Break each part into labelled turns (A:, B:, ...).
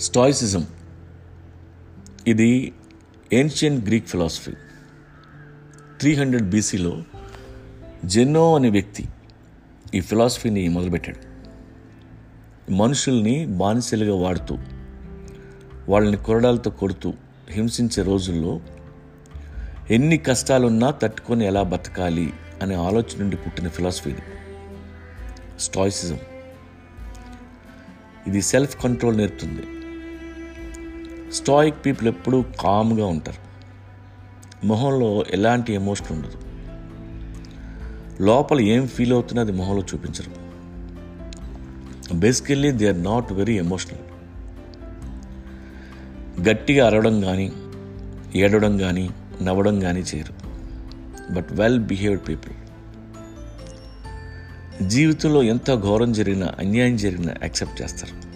A: Stoicism. ఇది ancient Greek philosophy. Three hundred బీసీలో Zeno అనే వ్యక్తి ఈ ఫిలాసఫీని మొదలుపెట్టాడు. మనుషుల్ని బానిసలుగా వాడుతూ వాళ్ళని కొరడాలతో కొడుతూ హింసించే రోజుల్లో ఎన్ని కష్టాలున్నా తట్టుకొని ఎలా బతకాలి అనే ఆలోచన నుండి పుట్టిన ఫిలాసఫీని స్టాయిసిజం. ఇది సెల్ఫ్ కంట్రోల్ నేర్పుతుంది. స్టాయిక్ పీపుల్ ఎప్పుడూ కామ్గా ఉంటారు. మొహంలో ఎలాంటి ఎమోషన్ ఉండదు. లోపల ఏం ఫీల్ అవుతుందో అది మొహంలో చూపించరు. Basically they are not very emotional. గట్టిగా అరవడం కానీ ఏడవడం కానీ నవ్వడం కానీ చేయరు. But well behaved people. జీవితంలో ఎంత ఘోరం జరిగినా అన్యాయం జరిగినా యాక్సెప్ట్ చేస్తారు.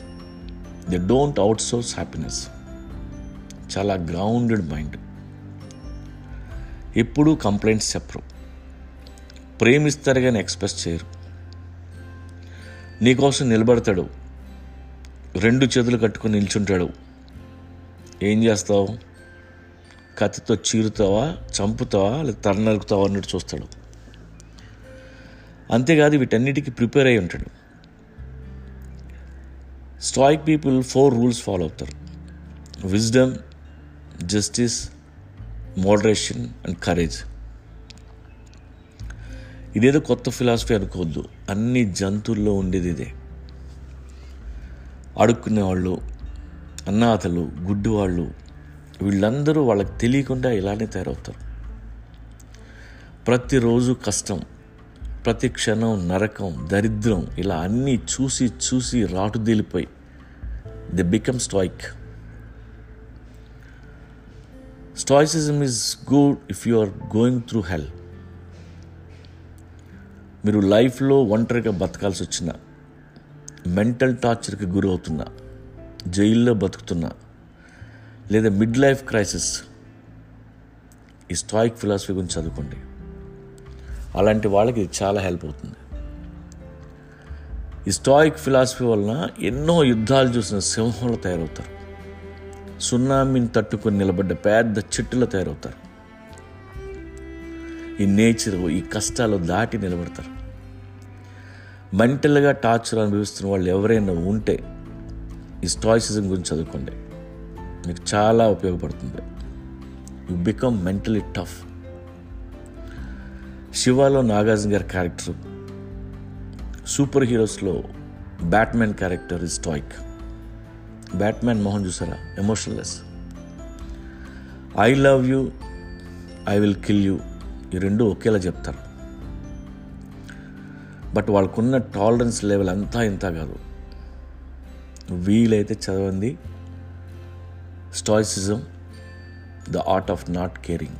A: They don't outsource happiness. చాలా గ్రౌండెడ్ మైండ్. ఎప్పుడూ కంప్లైంట్స్ చెప్పరు. ప్రేమిస్తారు కానీ ఎక్స్ప్రెస్ చేయరు. నీకోసం నిలబడతాడు. రెండు చేతులు కట్టుకొని నిల్చుంటాడు. ఏం చేస్తావు? కత్తితో చీరుతావా? చంపుతావా? లేదా తర నరుకుతావా అన్నట్టు చూస్తాడు. అంతేకాదు వీటన్నిటికీ ప్రిపేర్ అయి ఉంటాడు. Stoic people four rules follow అవుతారు. Wisdom justice moderation and courage ఇదేదో కొత్త ఫిలాసఫీ అనుకోవద్దు. అన్ని జంతువుల్లో ఉండేది ఇదే. అడుక్కునేవాళ్ళు అన్నాథలు గుడ్డివాళ్ళు వీళ్ళందరూ వాళ్ళకి తెలియకుండా ఇలానే తయారవుతారు. ప్రతిరోజు కష్టం ప్రతి క్షణం నరకం దరిద్రం ఇలా అన్నీ చూసి చూసి రాటుదేలిపోయి the become strike stoicism is good if you are going through hell మీరు లైఫ్లో ఒంటరిగా బతకాల్సి వచ్చిన మెంటల్ టార్చర్కి గురి అవుతున్నా జైల్లో బతుకుతున్నా లేదా మిడ్ లైఫ్ క్రైసిస్ ఈ స్టాయిక్ ఫిలాసఫీ గురించి చదువుకోండి. అలాంటి వాళ్ళకి ఇది చాలా హెల్ప్ అవుతుంది. ఈ స్టాయిక్ ఫిలాసఫీ వలన ఎన్నో యుద్ధాలు చూసిన సింహంలో తయారవుతారు. సున్నామిని తట్టుకొని నిలబడ్డ పెద్ద చెట్టులో తయారవుతారు. ఈ నేచర్ ఈ కష్టాలు దాటి నిలబడతారు. మెంటల్గా టార్చర్ అనుభవిస్తున్న వాళ్ళు ఎవరైనా ఉంటే ఈ స్టాయిసిజం గురించి చదువుకోండి. మీకు చాలా ఉపయోగపడుతుంది. You become mentally tough. శివాలో Nagarjuna గారి character. Super హీరోస్లో Batman character is stoic. Batman Mohan చూసారా? Emotionless. I love you I will kill you ఈ రెండు ఒకేలా చెప్తారు. బట్ వాళ్ళకున్న టాలరెన్స్ లెవెల్ అంతా ఇంత కాదు. వీలైతే చదవండి. Stoicism the art of not caring.